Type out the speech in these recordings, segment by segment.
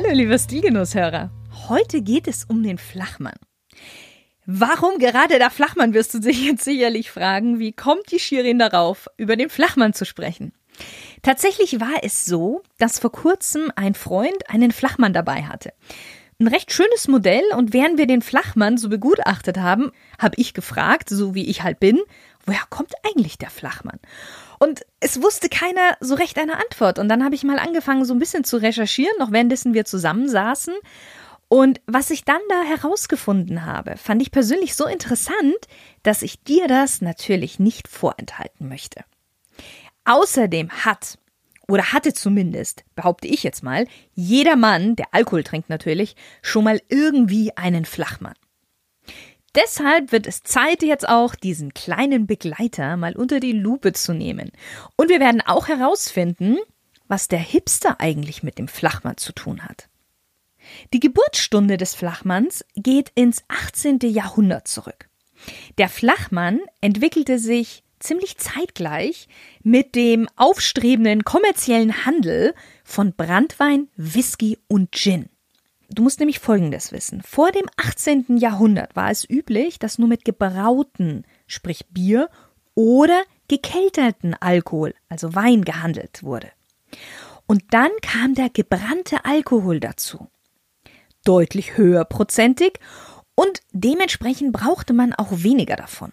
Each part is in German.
Hallo, liebe Stilgenusshörer. Heute geht es um den Flachmann. Warum gerade der Flachmann, wirst du dich jetzt sicherlich fragen. Wie kommt die Shirin darauf, über den Flachmann zu sprechen? Tatsächlich war es so, dass vor kurzem ein Freund einen Flachmann dabei hatte. Ein recht schönes Modell und während wir den Flachmann so begutachtet haben, habe ich gefragt, so wie ich halt bin, woher kommt eigentlich der Flachmann? Und es wusste keiner so recht eine Antwort. Und dann habe ich mal angefangen, so ein bisschen zu recherchieren, noch währenddessen wir zusammensaßen. Und was ich dann da herausgefunden habe, fand ich persönlich so interessant, dass ich dir das natürlich nicht vorenthalten möchte. Außerdem hat, oder hatte zumindest, behaupte ich jetzt mal, jeder Mann, der Alkohol trinkt natürlich, schon mal irgendwie einen Flachmann. Deshalb wird es Zeit, jetzt auch diesen kleinen Begleiter mal unter die Lupe zu nehmen. Und wir werden auch herausfinden, was der Hipster eigentlich mit dem Flachmann zu tun hat. Die Geburtsstunde des Flachmanns geht ins 18. Jahrhundert zurück. Der Flachmann entwickelte sich ziemlich zeitgleich mit dem aufstrebenden kommerziellen Handel von Brandwein, Whisky und Gin. Du musst nämlich Folgendes wissen. Vor dem 18. Jahrhundert war es üblich, dass nur mit gebrauten, sprich Bier oder gekelterten Alkohol, also Wein, gehandelt wurde. Und dann kam der gebrannte Alkohol dazu. Deutlich höherprozentig und dementsprechend brauchte man auch weniger davon.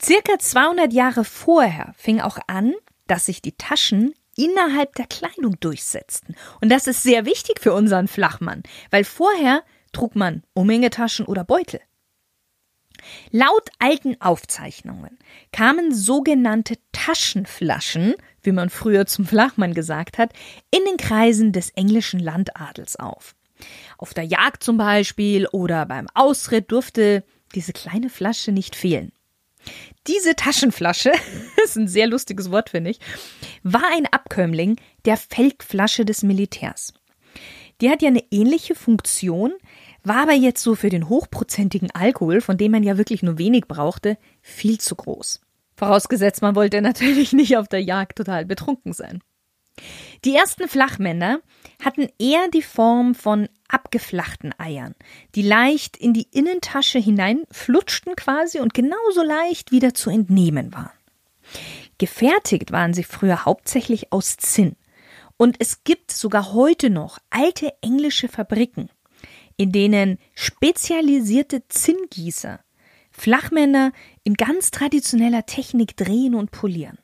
Circa 200 Jahre vorher fing auch an, dass sich die Taschen innerhalb der Kleidung durchsetzten. Und das ist sehr wichtig für unseren Flachmann, weil vorher trug man Umhängetaschen oder Beutel. Laut alten Aufzeichnungen kamen sogenannte Taschenflaschen, wie man früher zum Flachmann gesagt hat, in den Kreisen des englischen Landadels auf. Auf der Jagd zum Beispiel oder beim Ausritt durfte diese kleine Flasche nicht fehlen. Diese Taschenflasche, ist ein sehr lustiges Wort, finde ich, war ein Abkömmling der Feldflasche des Militärs. Die hat ja eine ähnliche Funktion, war aber jetzt so für den hochprozentigen Alkohol, von dem man ja wirklich nur wenig brauchte, viel zu groß. Vorausgesetzt, man wollte natürlich nicht auf der Jagd total betrunken sein. Die ersten Flachmänner hatten eher die Form von abgeflachten Eiern, die leicht in die Innentasche hinein flutschten quasi und genauso leicht wieder zu entnehmen waren. Gefertigt waren sie früher hauptsächlich aus Zinn. Und es gibt sogar heute noch alte englische Fabriken, in denen spezialisierte Zinngießer Flachmänner in ganz traditioneller Technik drehen und polieren.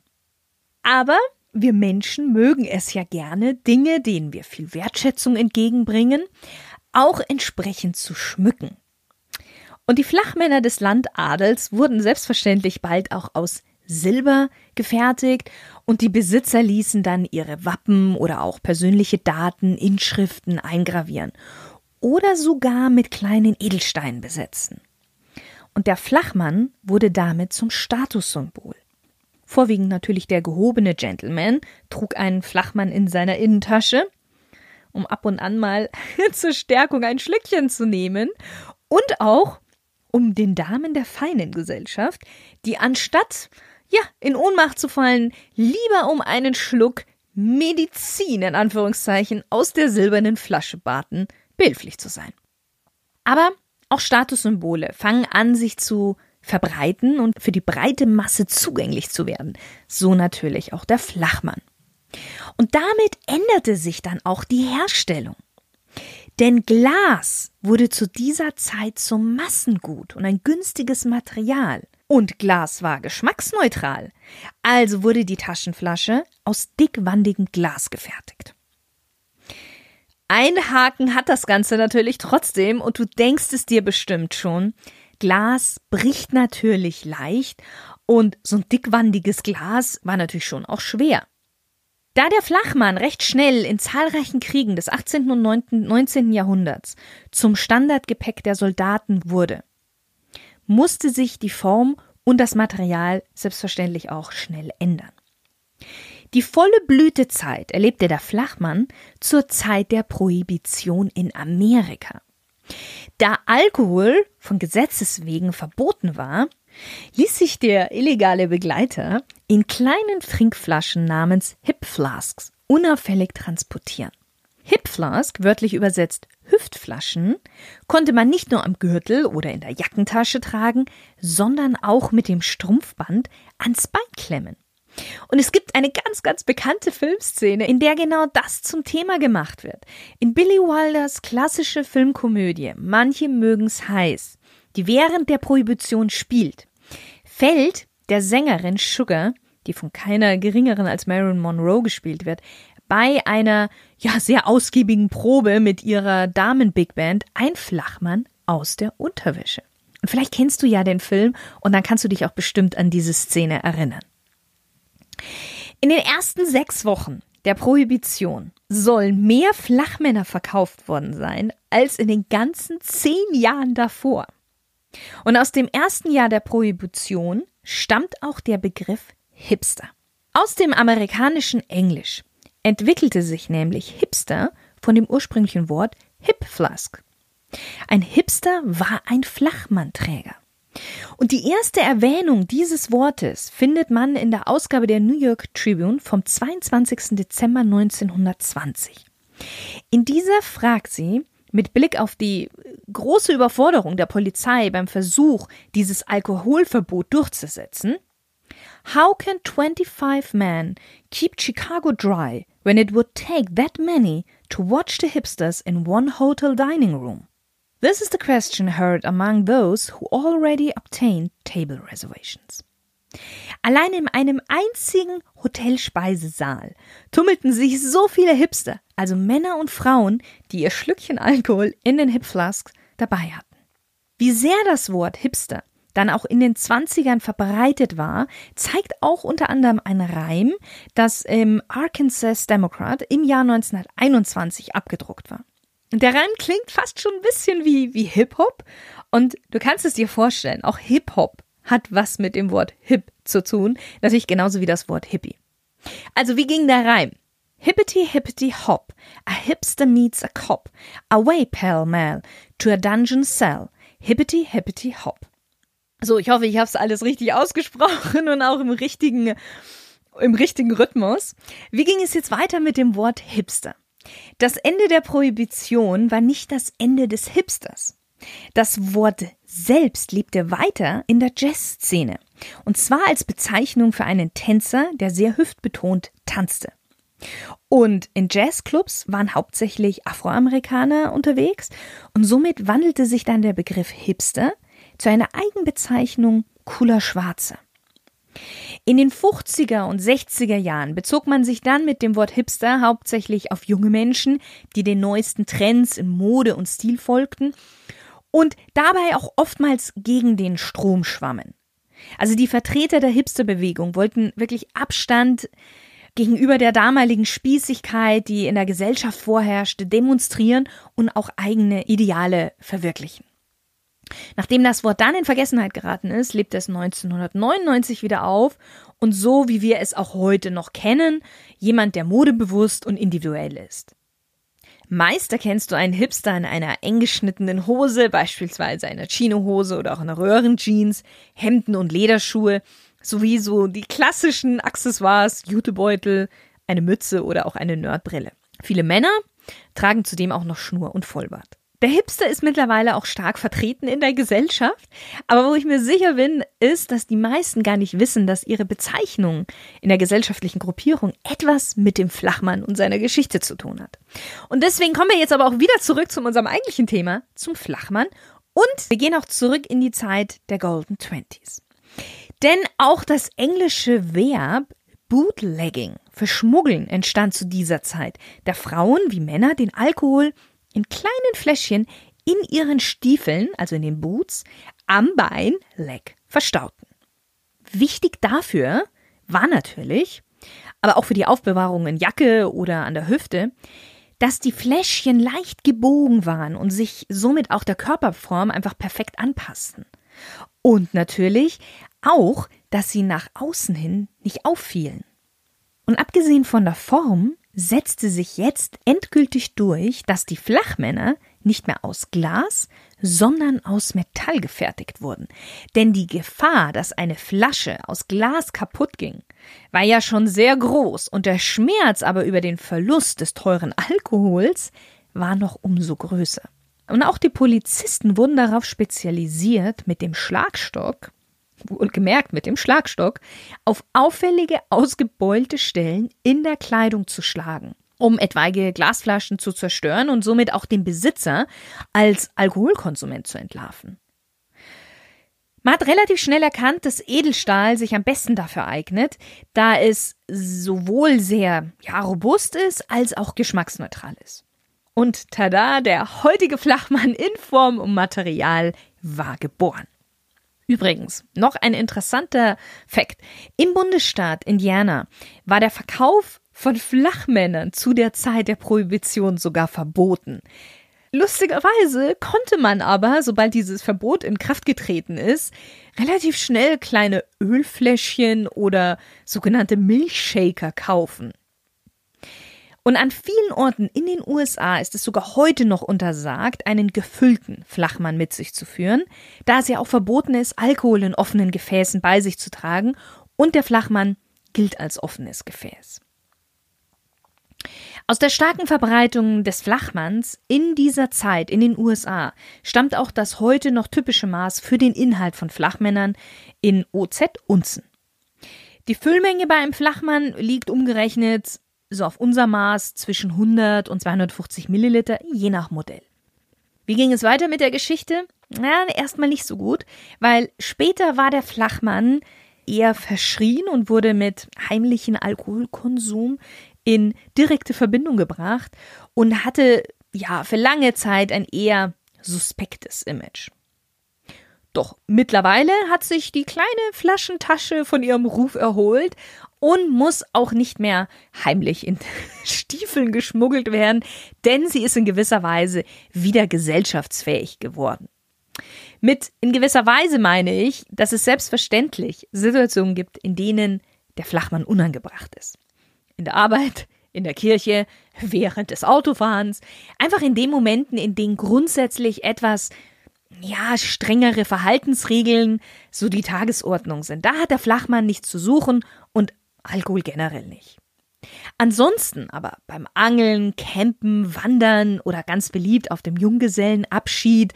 Aber wir Menschen mögen es ja gerne, Dinge, denen wir viel Wertschätzung entgegenbringen, auch entsprechend zu schmücken. Und die Flachmänner des Landadels wurden selbstverständlich bald auch aus Silber gefertigt und die Besitzer ließen dann ihre Wappen oder auch persönliche Daten, Inschriften eingravieren oder sogar mit kleinen Edelsteinen besetzen. Und der Flachmann wurde damit zum Statussymbol. Vorwiegend natürlich der gehobene Gentleman trug einen Flachmann in seiner Innentasche, um ab und an mal zur Stärkung ein Schlückchen zu nehmen und auch um den Damen der feinen Gesellschaft, die anstatt ja, in Ohnmacht zu fallen, lieber um einen Schluck Medizin in Anführungszeichen aus der silbernen Flasche baten, behilflich zu sein. Aber auch Statussymbole fangen an, sich zu verbreiten und für die breite Masse zugänglich zu werden. So natürlich auch der Flachmann. Und damit änderte sich dann auch die Herstellung. Denn Glas wurde zu dieser Zeit zum Massengut und ein günstiges Material. Und Glas war geschmacksneutral. Also wurde die Taschenflasche aus dickwandigem Glas gefertigt. Ein Haken hat das Ganze natürlich trotzdem und du denkst es dir bestimmt schon. Glas bricht natürlich leicht und so ein dickwandiges Glas war natürlich schon auch schwer. Da der Flachmann recht schnell in zahlreichen Kriegen des 18. und 19. Jahrhunderts zum Standardgepäck der Soldaten wurde, musste sich die Form und das Material selbstverständlich auch schnell ändern. Die volle Blütezeit erlebte der Flachmann zur Zeit der Prohibition in Amerika. Da Alkohol von Gesetzes wegen verboten war, ließ sich der illegale Begleiter in kleinen Trinkflaschen namens Hip Flasks unauffällig transportieren. Hip Flask, wörtlich übersetzt Hüftflaschen, konnte man nicht nur am Gürtel oder in der Jackentasche tragen, sondern auch mit dem Strumpfband ans Bein klemmen. Und es gibt eine ganz, ganz bekannte Filmszene, in der genau das zum Thema gemacht wird. In Billy Wilders klassische Filmkomödie Manche mögen's heiß, die während der Prohibition spielt, fällt der Sängerin Sugar, die von keiner geringeren als Marilyn Monroe gespielt wird, bei einer ja sehr ausgiebigen Probe mit ihrer Damen Big Band ein Flachmann aus der Unterwäsche. Und vielleicht kennst du ja den Film und dann kannst du dich auch bestimmt an diese Szene erinnern. In den ersten sechs Wochen der Prohibition sollen mehr Flachmänner verkauft worden sein als in den ganzen zehn Jahren davor. Und aus dem ersten Jahr der Prohibition stammt auch der Begriff Hipster. Aus dem amerikanischen Englisch entwickelte sich nämlich Hipster von dem ursprünglichen Wort Hip Flask. Ein Hipster war ein Flachmannträger. Und die erste Erwähnung dieses Wortes findet man in der Ausgabe der New York Tribune vom 22. Dezember 1920. In dieser fragt sie, mit Blick auf die große Überforderung der Polizei beim Versuch, dieses Alkoholverbot durchzusetzen, How can 25 men keep Chicago dry when it would take that many to watch the hipsters in one hotel dining room? This is the question heard among those who already obtained table reservations. Allein in einem einzigen Hotelspeisesaal tummelten sich so viele Hipster, also Männer und Frauen, die ihr Schlückchen Alkohol in den Hipflasks dabei hatten. Wie sehr das Wort Hipster dann auch in den 20ern verbreitet war, zeigt auch unter anderem ein Reim, das im Arkansas Democrat im Jahr 1921 abgedruckt war. Der Reim klingt fast schon ein bisschen wie, wie Hip-Hop. Und du kannst es dir vorstellen, auch Hip-Hop hat was mit dem Wort Hip zu tun. Natürlich genauso wie das Wort Hippie. Also wie ging der Reim? Hippity hippity hop, a hipster meets a cop, away pell mell to a dungeon cell, hippity hippity hop. So, ich hoffe, ich habe es alles richtig ausgesprochen und auch im richtigen, im richtigen Rhythmus. Wie ging es jetzt weiter mit dem Wort Hipster? Das Ende der Prohibition war nicht das Ende des Hipsters. Das Wort selbst lebte weiter in der Jazzszene. Und zwar als Bezeichnung für einen Tänzer, der sehr hüftbetont tanzte. Und in Jazzclubs waren hauptsächlich Afroamerikaner unterwegs und somit wandelte sich dann der Begriff Hipster zu einer Eigenbezeichnung cooler Schwarze. In den 50er und 60er Jahren bezog man sich dann mit dem Wort Hipster hauptsächlich auf junge Menschen, die den neuesten Trends in Mode und Stil folgten und dabei auch oftmals gegen den Strom schwammen. Also die Vertreter der Hipsterbewegung wollten wirklich Abstand gegenüber der damaligen Spießigkeit, die in der Gesellschaft vorherrschte, demonstrieren und auch eigene Ideale verwirklichen. Nachdem das Wort dann in Vergessenheit geraten ist, lebt es 1999 wieder auf und so wie wir es auch heute noch kennen, jemand, der modebewusst und individuell ist. Meist erkennst du einen Hipster in einer eng geschnittenen Hose, beispielsweise einer Chinohose oder auch einer Röhrenjeans, Hemden und Lederschuhe, sowie so die klassischen Accessoires, Jutebeutel, eine Mütze oder auch eine Nerdbrille. Viele Männer tragen zudem auch noch Schnur und Vollbart. Der Hipster ist mittlerweile auch stark vertreten in der Gesellschaft, aber wo ich mir sicher bin, ist, dass die meisten gar nicht wissen, dass ihre Bezeichnung in der gesellschaftlichen Gruppierung etwas mit dem Flachmann und seiner Geschichte zu tun hat. Und deswegen kommen wir jetzt aber auch wieder zurück zu unserem eigentlichen Thema, zum Flachmann, und wir gehen auch zurück in die Zeit der Golden Twenties. Denn auch das englische Verb Bootlegging für Schmuggeln entstand zu dieser Zeit, da Frauen wie Männer den Alkohol in kleinen Fläschchen in ihren Stiefeln, also in den Boots, am Bein, Leg, verstauten. Wichtig dafür war natürlich, aber auch für die Aufbewahrung in Jacke oder an der Hüfte, dass die Fläschchen leicht gebogen waren und sich somit auch der Körperform einfach perfekt anpassten. Und natürlich auch, dass sie nach außen hin nicht auffielen. Und abgesehen von der Form setzte sich jetzt endgültig durch, dass die Flachmänner nicht mehr aus Glas, sondern aus Metall gefertigt wurden. Denn die Gefahr, dass eine Flasche aus Glas kaputt ging, war ja schon sehr groß und der Schmerz aber über den Verlust des teuren Alkohols war noch umso größer. Und auch die Polizisten wurden darauf spezialisiert, mit dem Schlagstock, wohlgemerkt mit dem Schlagstock, auf auffällige, ausgebeulte Stellen in der Kleidung zu schlagen um etwaige Glasflaschen zu zerstören und somit auch den Besitzer als Alkoholkonsument zu entlarven. Man hat relativ schnell erkannt, dass Edelstahl sich am besten dafür eignet, da es sowohl sehr ja, robust ist als auch geschmacksneutral ist. Und tada, der heutige Flachmann in Form und Material war geboren. Übrigens, noch ein interessanter Fakt. Im Bundesstaat Indiana war der Verkauf von Flachmännern zu der Zeit der Prohibition sogar verboten. Lustigerweise konnte man aber, sobald dieses Verbot in Kraft getreten ist, relativ schnell kleine Ölfläschchen oder sogenannte Milchshaker kaufen. Und an vielen Orten in den USA ist es sogar heute noch untersagt, einen gefüllten Flachmann mit sich zu führen, da es ja auch verboten ist, Alkohol in offenen Gefäßen bei sich zu tragen und der Flachmann gilt als offenes Gefäß. Aus der starken Verbreitung des Flachmanns in dieser Zeit in den USA stammt auch das heute noch typische Maß für den Inhalt von Flachmännern in OZ-Unzen. Die Füllmenge bei einem Flachmann liegt umgerechnet so auf unser Maß zwischen 100 und 250 Milliliter, je nach Modell. Wie ging es weiter mit der Geschichte? Na, erstmal nicht so gut, weil später war der Flachmann eher verschrien und wurde mit heimlichen Alkoholkonsum in direkte Verbindung gebracht und hatte ja für lange Zeit ein eher suspektes Image. Doch mittlerweile hat sich die kleine Flaschentasche von ihrem Ruf erholt und muss auch nicht mehr heimlich in Stiefeln geschmuggelt werden, denn sie ist in gewisser Weise wieder gesellschaftsfähig geworden. Mit in gewisser Weise meine ich, dass es selbstverständlich Situationen gibt, in denen der Flachmann unangebracht ist in der Arbeit, in der Kirche, während des Autofahrens, einfach in den Momenten, in denen grundsätzlich etwas ja, strengere Verhaltensregeln so die Tagesordnung sind. Da hat der Flachmann nichts zu suchen und Alkohol generell nicht. Ansonsten aber beim Angeln, Campen, Wandern oder ganz beliebt auf dem Junggesellenabschied,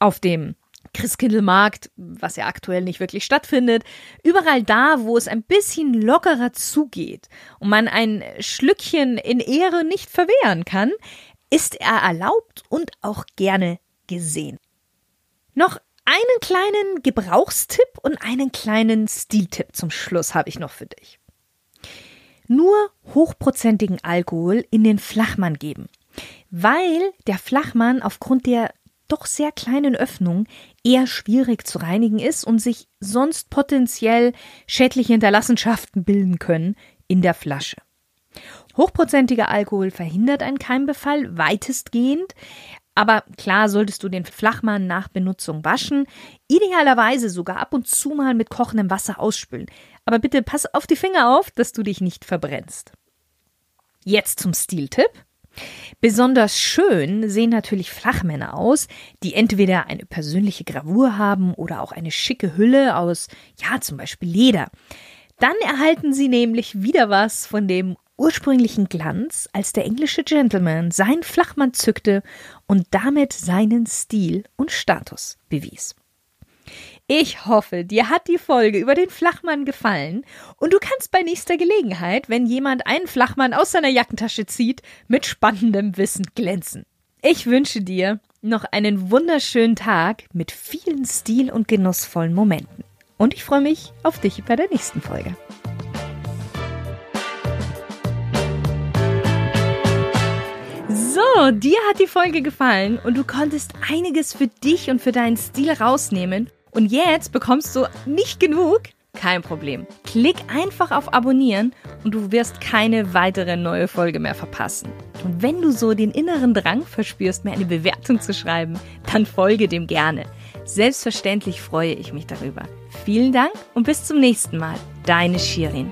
auf dem Christkindlmarkt, was ja aktuell nicht wirklich stattfindet, überall da, wo es ein bisschen lockerer zugeht und man ein Schlückchen in Ehre nicht verwehren kann, ist er erlaubt und auch gerne gesehen. Noch einen kleinen Gebrauchstipp und einen kleinen Stiltipp zum Schluss habe ich noch für dich. Nur hochprozentigen Alkohol in den Flachmann geben, weil der Flachmann aufgrund der doch sehr kleinen Öffnung eher schwierig zu reinigen ist und sich sonst potenziell schädliche Hinterlassenschaften bilden können in der Flasche. Hochprozentiger Alkohol verhindert einen Keimbefall weitestgehend, aber klar solltest du den Flachmann nach Benutzung waschen, idealerweise sogar ab und zu mal mit kochendem Wasser ausspülen. Aber bitte pass auf die Finger auf, dass du dich nicht verbrennst. Jetzt zum Stiltipp. Besonders schön sehen natürlich Flachmänner aus, die entweder eine persönliche Gravur haben oder auch eine schicke Hülle aus, ja, zum Beispiel Leder. Dann erhalten sie nämlich wieder was von dem ursprünglichen Glanz, als der englische Gentleman seinen Flachmann zückte und damit seinen Stil und Status bewies. Ich hoffe, dir hat die Folge über den Flachmann gefallen und du kannst bei nächster Gelegenheit, wenn jemand einen Flachmann aus seiner Jackentasche zieht, mit spannendem Wissen glänzen. Ich wünsche dir noch einen wunderschönen Tag mit vielen stil- und genussvollen Momenten. Und ich freue mich auf dich bei der nächsten Folge. So, dir hat die Folge gefallen und du konntest einiges für dich und für deinen Stil rausnehmen und jetzt bekommst du nicht genug, Kein Problem. Klick einfach auf Abonnieren und du wirst keine weitere neue Folge mehr verpassen. Und wenn du so den inneren Drang verspürst, mir eine Bewertung zu schreiben, dann folge dem gerne. Selbstverständlich freue ich mich darüber. Vielen Dank und bis zum nächsten Mal. Deine Shirin.